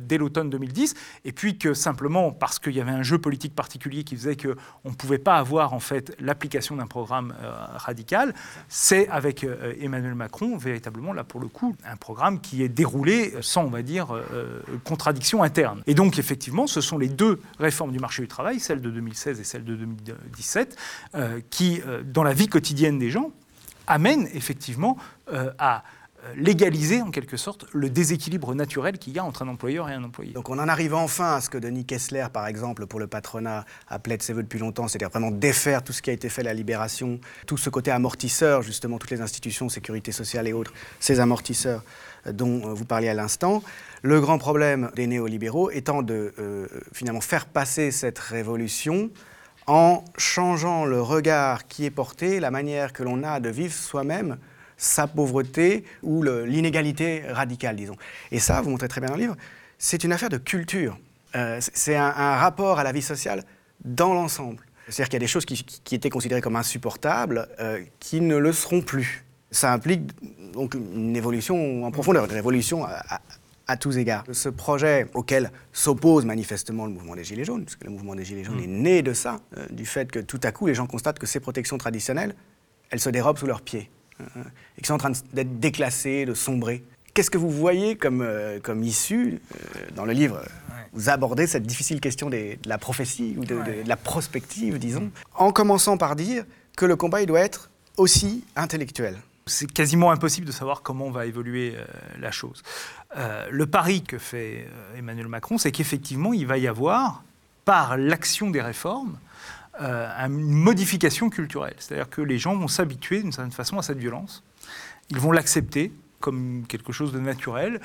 dès l'automne 2010, et puis que simplement, parce qu'il y avait un jeu politique particulier qui faisait que on ne pouvait pas avoir en fait l'application d'un programme euh, radical. C'est avec euh, Emmanuel Macron véritablement là pour le coup un programme qui est déroulé sans on va dire euh, contradiction interne. Et donc effectivement, ce sont les deux réformes du marché du travail, celle de 2016 et celle de 2017, qui dans la vie quotidienne des gens amènent effectivement à légaliser en quelque sorte le déséquilibre naturel qu'il y a entre un employeur et un employé. Donc on en arrive enfin à ce que Denis Kessler, par exemple, pour le patronat, appelait de ses voeux depuis longtemps, c'est-à-dire vraiment défaire tout ce qui a été fait la libération, tout ce côté amortisseur, justement, toutes les institutions, sécurité sociale et autres, ces amortisseurs euh, dont euh, vous parliez à l'instant. Le grand problème des néolibéraux étant de finalement faire passer cette révolution en changeant le regard qui est porté, la manière que l'on a de vivre soi-même sa pauvreté ou l'inégalité radicale, disons. Et ça, vous montrez très bien dans le livre, c'est une affaire de culture. Euh, c'est un, rapport à la vie sociale dans l'ensemble. C'est-à-dire qu'il y a des choses qui, étaient considérées comme insupportables euh, qui ne le seront plus. Ça implique donc une évolution en profondeur, une révolution à, tous égards. Ce projet auquel s'oppose manifestement le mouvement des Gilets jaunes, parce que le mouvement des Gilets jaunes mm. est né de ça, euh, du fait que tout à coup les gens constatent que ces protections traditionnelles, elles se dérobent sous leurs pieds. Euh, et qui sont en train d'être déclassés, de sombrer. Qu'est-ce que vous voyez comme, euh, comme issue euh, dans le livre? Vous abordez cette difficile question de la prophétie ou de, la prospective, disons, en commençant par dire que le combat il doit être aussi intellectuel. C'est quasiment impossible de savoir comment va évoluer la chose. le pari que fait Emmanuel Macron, c'est qu'effectivement, il va y avoir, par l'action des réformes, à une modification culturelle. C'est-à-dire que les gens vont s'habituer d'une certaine façon à cette violence. Ils vont l'accepter comme quelque chose de naturel.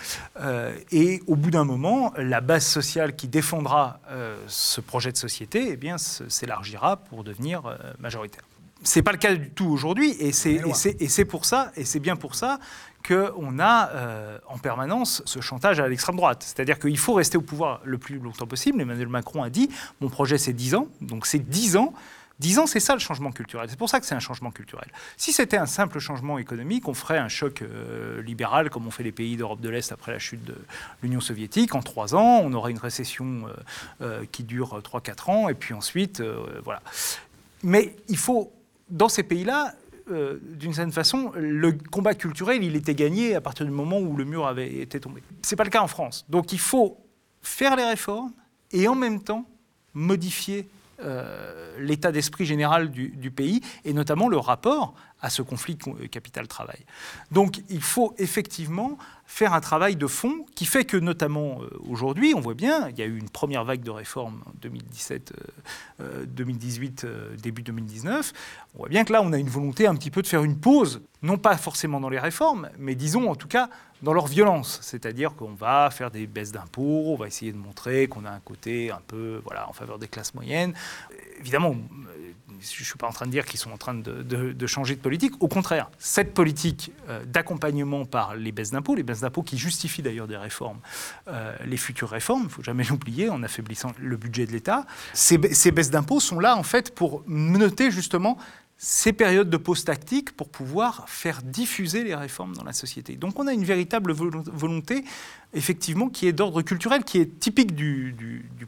et au bout d'un moment, la base sociale qui défendra ce projet de société eh bien, s'élargira pour devenir majoritaire. Ce n'est pas le cas du tout aujourd'hui, et c'est pour ça, et c'est bien pour ça qu'on a euh, en permanence ce chantage à l'extrême droite. C'est-à-dire qu'il faut rester au pouvoir le plus longtemps possible. Emmanuel Macron a dit mon projet c'est 10 ans, donc c'est 10 ans. 10 ans, c'est ça le changement culturel. C'est pour ça que c'est un changement culturel. Si c'était un simple changement économique, on ferait un choc euh, libéral comme ont fait les pays d'Europe de l'Est après la chute de l'Union soviétique. En 3 ans, on aurait une récession euh, qui dure 3-4 ans, et puis ensuite, voilà. Mais il faut, dans ces pays-là, euh, d'une certaine façon, le combat culturel, il était gagné à partir du moment où le mur avait été tombé. Ce n'est pas le cas en France. Donc il faut faire les réformes et en même temps modifier euh, l'état d'esprit général du, du, pays et notamment le rapport à ce conflit capital-travail. Donc il faut effectivement faire un travail de fond qui fait que notamment euh, aujourd'hui, on voit bien, il y a eu une première vague de réformes en 2017, 2018, euh, euh, début 2019. On voit bien que là, on a une volonté un petit peu de faire une pause, non pas forcément dans les réformes, mais disons en tout cas dans leur violence. C'est-à-dire qu'on va faire des baisses d'impôts, on va essayer de montrer qu'on a un côté un peu voilà, en faveur des classes moyennes. Évidemment, je ne suis pas en train de dire qu'ils sont en train de, changer de politique. Au contraire, cette politique euh, d'accompagnement par les baisses d'impôts, les baisses d'impôts qui justifient d'ailleurs des réformes, euh, les futures réformes, il ne faut jamais l'oublier, en affaiblissant le budget de l'État, ces, ces baisses d'impôts sont là en fait pour noter justement ces périodes de pause tactique pour pouvoir faire diffuser les réformes dans la société. Donc on a une véritable volonté, effectivement, qui est d'ordre culturel, qui est typique du,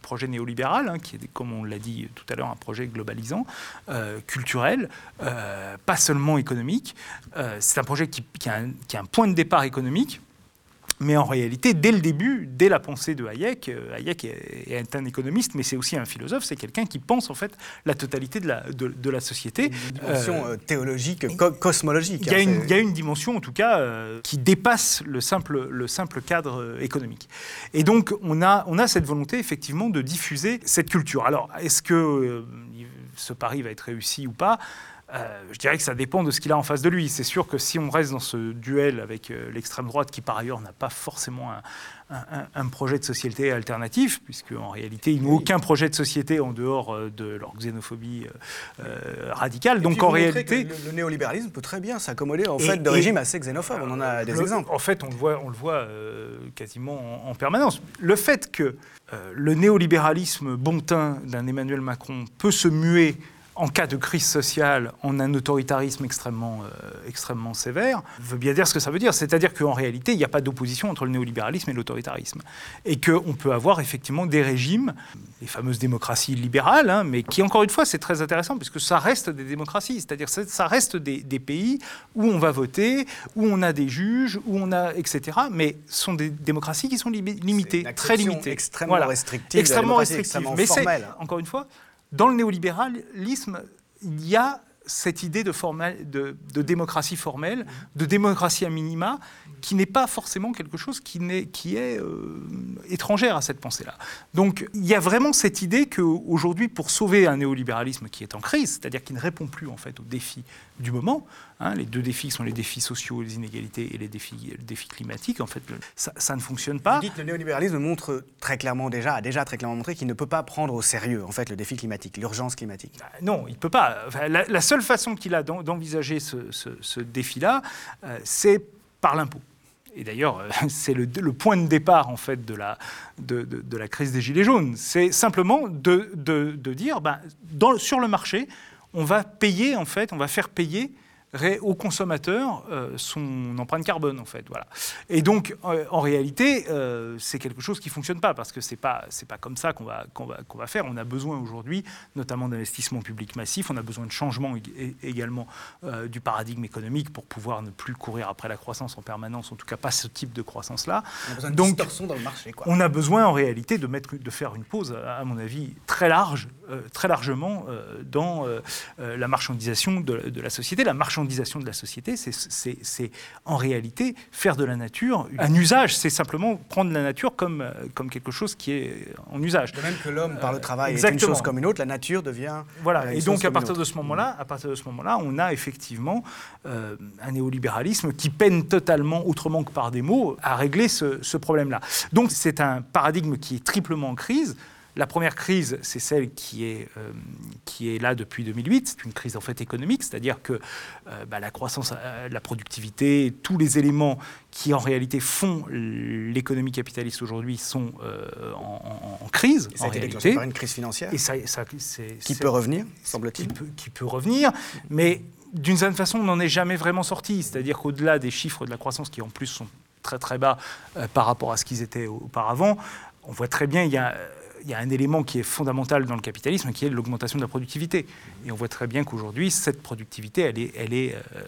projet néolibéral, hein, qui est, comme on l'a dit tout à l'heure, un projet globalisant, euh, culturel, euh, pas seulement économique. Euh, c'est un projet qui, a un point de départ économique, mais en réalité, dès le début, dès la pensée de Hayek, euh, Hayek est, un économiste, mais c'est aussi un philosophe, c'est quelqu'un qui pense en fait la totalité de la, de, la société. Une dimension euh, théologique, cosmologique. Il y, a hein, une, il y, a une dimension, en tout cas, euh, qui dépasse le simple, le simple cadre économique. Et donc, on a, on a cette volonté, effectivement, de diffuser cette culture. Alors, est-ce que ce pari va être réussi ou pas? Euh, je dirais que ça dépend de ce qu'il a en face de lui. C'est sûr que si on reste dans ce duel avec euh, l'extrême droite, qui par ailleurs n'a pas forcément un, projet de société alternatif, puisque en réalité ils n'ont aucun projet de société en dehors euh, de leur xénophobie radicale. Donc en réalité, le, néolibéralisme peut très bien s'accommoder en fait de régimes assez xénophobes. On en a des exemples. En fait, on le voit, on le voit quasiment en, en, permanence. Le fait que le néolibéralisme bontain d'un Emmanuel Macron peut se muer en cas de crise sociale, en un autoritarisme extrêmement, euh, extrêmement sévère, veut bien dire ce que ça veut dire. C'est-à-dire qu'en réalité, il n'y a pas d'opposition entre le néolibéralisme et l'autoritarisme. Et qu'on peut avoir effectivement des régimes, les fameuses démocraties libérales, hein, mais qui, encore une fois, c'est très intéressant, puisque ça reste des démocraties. C'est-à-dire que ça reste des, pays où on va voter, où on a des juges, où on a, etc. Mais ce sont des démocraties qui sont limitées, très limitées. Extrêmement restrictive. Extrêmement restrictive. Mais c'est, encore une fois, dans le néolibéralisme, il y a cette idée de, démocratie formelle, de démocratie à minima, qui n'est pas forcément quelque chose qui, est, qui est euh, étrangère à cette pensée-là. Donc il y a vraiment cette idée qu'aujourd'hui, pour sauver un néolibéralisme qui est en crise, c'est-à-dire qui ne répond plus en fait aux défis du moment, hein, les deux défis sont les défis sociaux, les inégalités et les défis, le défi climatique, en fait, ça, ne fonctionne pas. Vous dites que le néolibéralisme montre très clairement déjà, a déjà très clairement montré qu'il ne peut pas prendre au sérieux en fait le défi climatique, l'urgence climatique. Bah, non, il ne peut pas. la, seule façon qu'il a d'envisager ce, défi-là, euh, c'est par l'impôt. Et d'ailleurs, euh, c'est le, point de départ en fait de la, de, de, la crise des gilets jaunes. C'est simplement de, de dire, ben, sur le marché, on va payer en fait, on va faire payer au consommateur euh, son empreinte carbone en fait voilà. Et donc euh, en réalité euh, c'est quelque chose qui fonctionne pas parce que c'est pas c'est pas comme ça qu'on va qu'on va qu'on va faire. On a besoin aujourd'hui notamment d'investissements publics massifs on a besoin de changement également du paradigme économique pour pouvoir ne plus courir après la croissance en permanence en tout cas pas ce type de croissance là on a besoin donc dans le marché on a besoin en réalité de mettre de faire une pause à mon avis très large, très largement dans la marchandisation de, la société. La marchandisation de la société, c'est en réalité faire de la nature un usage. C'est simplement prendre la nature comme, comme quelque chose qui est en usage. De même que l'homme, par le travail, est une chose comme une autre, la nature devient. Voilà. Et donc à partir de ce moment-là, à partir de ce moment-là, on a effectivement un néolibéralisme qui peine totalement, autrement que par des mots, à régler ce, ce problème-là. Donc c'est un paradigme qui est triplement en crise. La première crise, c'est celle qui est, euh, qui est là depuis 2008. C'est une crise en fait économique, c'est-à-dire que euh, bah, la croissance, euh, la productivité, tous les éléments qui en réalité font l'économie capitaliste aujourd'hui sont en, crise. Et ça a été déclenché par une crise financière. Et ça, qui peut revenir, semble-t-il. Qui, qui peut, revenir, mais d'une certaine façon, on n'en est jamais vraiment sorti. C'est-à-dire qu'au-delà des chiffres de la croissance qui en plus sont très très bas par rapport à ce qu'ils étaient auparavant, on voit très bien, il y a, il y a un élément qui est fondamental dans le capitalisme, qui est l'augmentation de la productivité. Et on voit très bien qu'aujourd'hui, cette productivité, elle est, elle est, euh,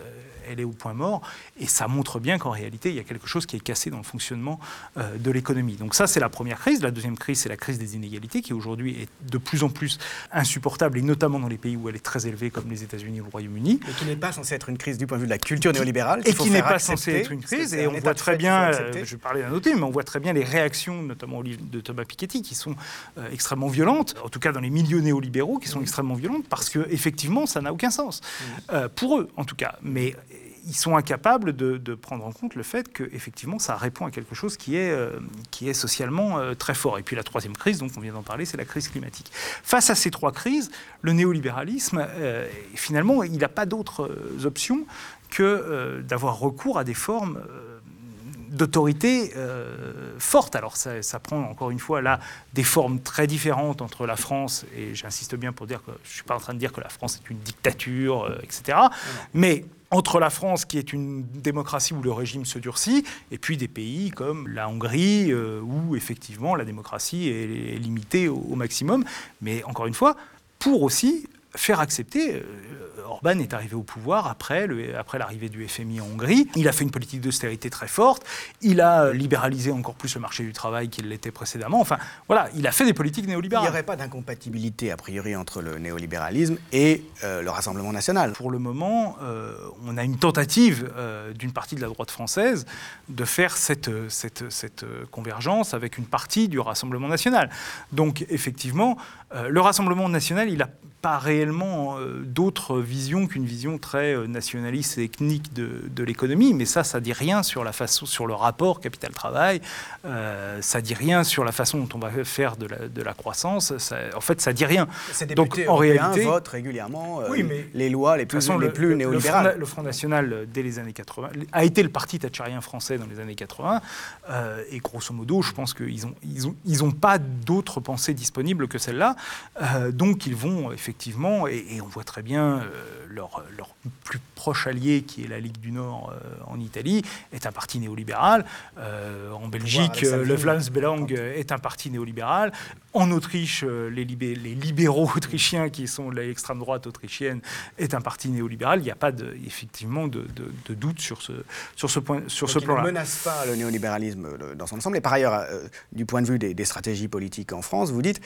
elle est au point mort. Et ça montre bien qu'en réalité, il y a quelque chose qui est cassé dans le fonctionnement euh, de l'économie. Donc ça, c'est la première crise. La deuxième crise, c'est la crise des inégalités, qui aujourd'hui est de plus en plus insupportable, et notamment dans les pays où elle est très élevée, comme les États-Unis ou le Royaume-uni. Et qui n'est pas censée être une crise du point de vue de la culture néolibérale. Et qui n'est pas censée être une crise. Et on voit très bien, euh, je parlais d'un autre mais on voit très bien les réactions, notamment au livre de Thomas Piketty, qui sont euh, extrêmement violentes, en tout cas dans les milieux néolibéraux, qui sont extrêmement violentes, parce que effectivement, ça n'a aucun sens. Pour eux, en tout cas. Mais ils sont incapables de, prendre en compte le fait que effectivement ça répond à quelque chose qui est, euh, qui est socialement euh, très fort. Et puis la troisième crise, dont on vient d'en parler, c'est la crise climatique. Face à ces trois crises, le néolibéralisme, euh, finalement, il n'a pas d'autres options que d'avoir recours à des formes d'autorité forte. Alors ça, prend encore une fois là des formes très différentes entre la France, et j'insiste bien pour dire que je suis pas en train de dire que la France est une dictature, etc. Mais entre la France, qui est une démocratie où le régime se durcit, et puis des pays comme la Hongrie, euh, où effectivement la démocratie est, limitée au, maximum. Mais encore une fois, pour aussi faire accepter euh, Orban est arrivé au pouvoir après, après l'arrivée du FMI en Hongrie. Il a fait une politique d'austérité très forte. Il a libéralisé encore plus le marché du travail qu'il l'était précédemment. Enfin, voilà, il a fait des politiques néolibérales. Il n'y aurait pas d'incompatibilité, a priori, entre le néolibéralisme et euh, le Rassemblement national. Pour le moment, euh, on a une tentative euh, d'une partie de la droite française de faire cette, cette, cette, convergence avec une partie du Rassemblement national. Donc, effectivement, le Rassemblement national, il a pas réellement euh, d'autre vision qu'une vision très euh, nationaliste et ethnique de, de l'économie, mais ça, ça dit rien sur la façon, sur le rapport capital-travail, euh, ça dit rien sur la façon dont on va faire de la, de la croissance. Ça, en fait, ça dit rien. Donc, en réalité, votent régulièrement oui, mais les lois les plus, les plus néolibérales. Le Front, National, dès les années 80, a été le parti thatcherien français dans les années 80, et grosso modo, je pense qu'ils n'ont ils ont, ils ont pas d'autres pensées disponibles que celle-là, donc ils vont effectivement et, on voit très bien euh, leur, leur, plus proche allié, qui est la Ligue du Nord euh, en Italie, est un parti néolibéral. Euh, en Belgique, le Vlaams est un parti néolibéral. En Autriche, les, les, libéraux autrichiens, qui sont l'extrême droite autrichienne, est un parti néolibéral. Il n'y a pas de, effectivement de, de, doute sur ce, sur ce, point, sur ce plan-là. ne menace pas le néolibéralisme dans son ensemble. Et par ailleurs, du point de vue des, des, stratégies politiques en France, vous dites,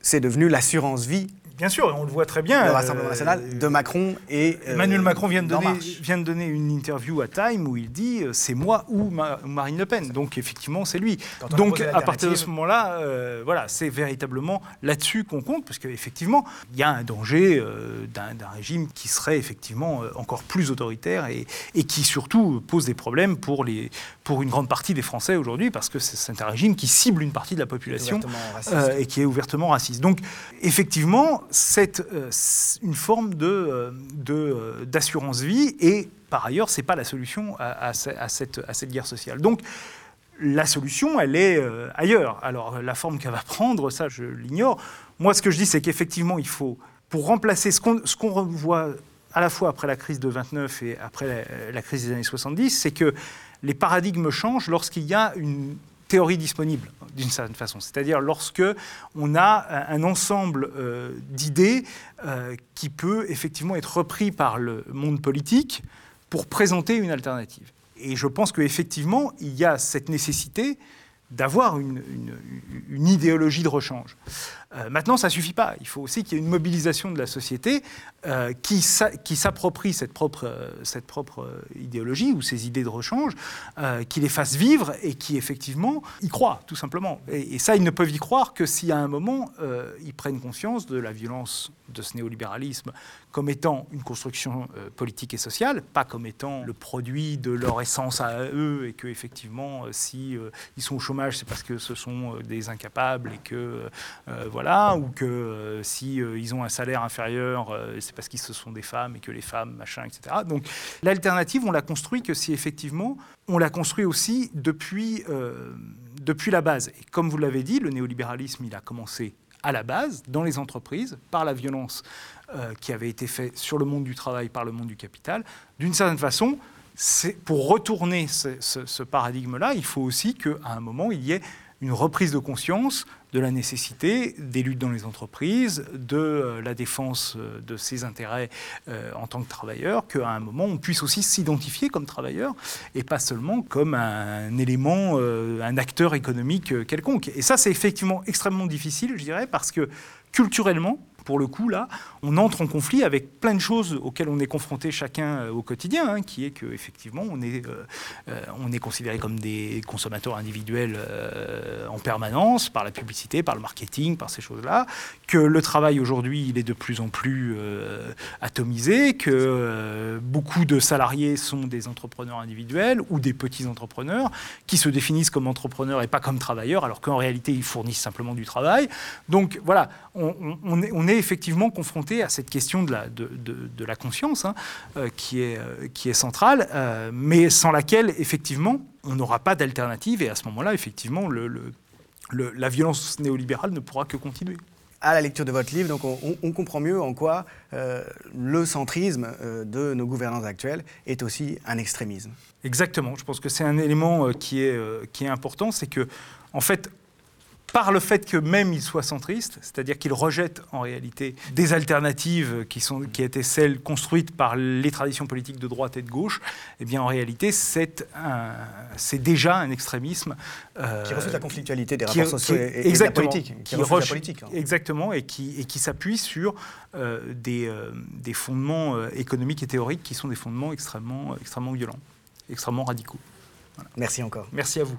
c'est devenu l'assurance vie Bien sûr, on le voit très bien. Le Rassemblement national de Macron et. Euh, Emmanuel Macron vient de, donner, vient de, donner, une interview à Time où il dit euh, c'est moi ou, Marine Le Pen. Donc effectivement, c'est lui. Donc à partir de ce moment-là, euh, voilà, c'est véritablement là-dessus qu'on compte, parce qu'effectivement, il y a un danger d'un régime qui serait effectivement encore plus autoritaire et, et, qui surtout pose des problèmes pour, les, pour une grande partie des Français aujourd'hui, parce que c'est un régime qui cible une partie de la population et qui est ouvertement raciste. Donc effectivement, c'est euh, une forme de, euh, d'assurance vie et par ailleurs, ce n'est pas la solution à, cette, à, cette, guerre sociale. Donc, la solution, elle est euh, ailleurs. Alors, la forme qu'elle va prendre, ça, je l'ignore. Moi, ce que je dis, c'est qu'effectivement, il faut, pour remplacer ce qu'on, qu'on revoit à la fois après la crise de 29 et après la crise des années 70, c'est que les paradigmes changent lorsqu'il y a une théorie disponible, d'une certaine façon. C'est-à-dire lorsque on a un ensemble euh, d'idées euh, qui peut effectivement être repris par le monde politique pour présenter une alternative. Et je pense qu'effectivement, il y a cette nécessité d'avoir une, idéologie de rechange. Euh, maintenant, ça ne suffit pas. Il faut aussi qu'il y ait une mobilisation de la société euh, qui s'approprie cette propre, euh, cette propre idéologie ou ces idées de rechange, qui les fasse vivre et qui effectivement y croient, tout simplement. Et, ça, ils ne peuvent y croire que si à un moment, ils prennent conscience de la violence de ce néolibéralisme comme étant une construction euh, politique et sociale, pas comme étant le produit de leur essence à eux et que effectivement, euh, si euh, ils sont au chômage, c'est parce que ce sont des incapables et que voilà, ou que si ils ont un salaire inférieur, c'est parce qu'ils se sont des femmes et que les femmes, machin, etc. Donc l'alternative, on l'a construit que si effectivement, on l'a construit aussi depuis depuis la base. Et comme vous l'avez dit, le néolibéralisme, il a commencé à la base, dans les entreprises, par la violence euh, qui avait été faite sur le monde du travail, par le monde du capital. D'une certaine façon, pour retourner ce, ce paradigme-là, il faut aussi qu'à un moment, il y ait une reprise de conscience de la nécessité des luttes dans les entreprises, de euh, la défense euh, de ses intérêts euh, en tant que travailleur, qu'à un moment on puisse aussi s'identifier comme travailleur et pas seulement comme un élément, un acteur économique quelconque. Et ça c'est effectivement extrêmement difficile, je dirais, parce que culturellement, pour le coup, là, on entre en conflit avec plein de choses auxquelles on est confronté chacun euh, au quotidien, hein, qui est qu'effectivement, on, est, euh, euh, on est considéré comme des consommateurs individuels en permanence, par la publicité, par le marketing, par ces choses-là, que le travail aujourd'hui, il est de plus en plus atomisé, que beaucoup de salariés sont des entrepreneurs individuels ou des petits entrepreneurs qui se définissent comme entrepreneurs et pas comme travailleurs, alors qu'en réalité, ils fournissent simplement du travail. Donc voilà, on, est, on est effectivement confronté à cette question de la, de, de, la conscience, hein, euh, qui, est, euh, qui est centrale, euh, mais sans laquelle, effectivement, on n'aura pas d'alternative, et à ce moment-là, effectivement, le, le, la violence néolibérale ne pourra que continuer à la lecture de votre livre, donc on, on comprend mieux en quoi le centrisme de nos gouvernants actuels est aussi un extrémisme. Exactement. Je pense que c'est un élément qui, est, qui est important, c'est que en fait, par le fait que même il soit centriste, c'est-à-dire qu'il rejette en réalité des alternatives qui, sont, qui étaient celles construites par les traditions politiques de droite et de gauche, eh bien en réalité c'est, déjà un extrémisme. Euh, qui refuse la conflictualité des rapports sociaux et, de la politique. Qui, refuse la politique. Hein. Exactement, et qui, et qui s'appuie sur euh, des, euh, des, fondements économiques et théoriques qui sont des fondements extrêmement, extrêmement violents, extrêmement radicaux. Merci encore. Merci à vous.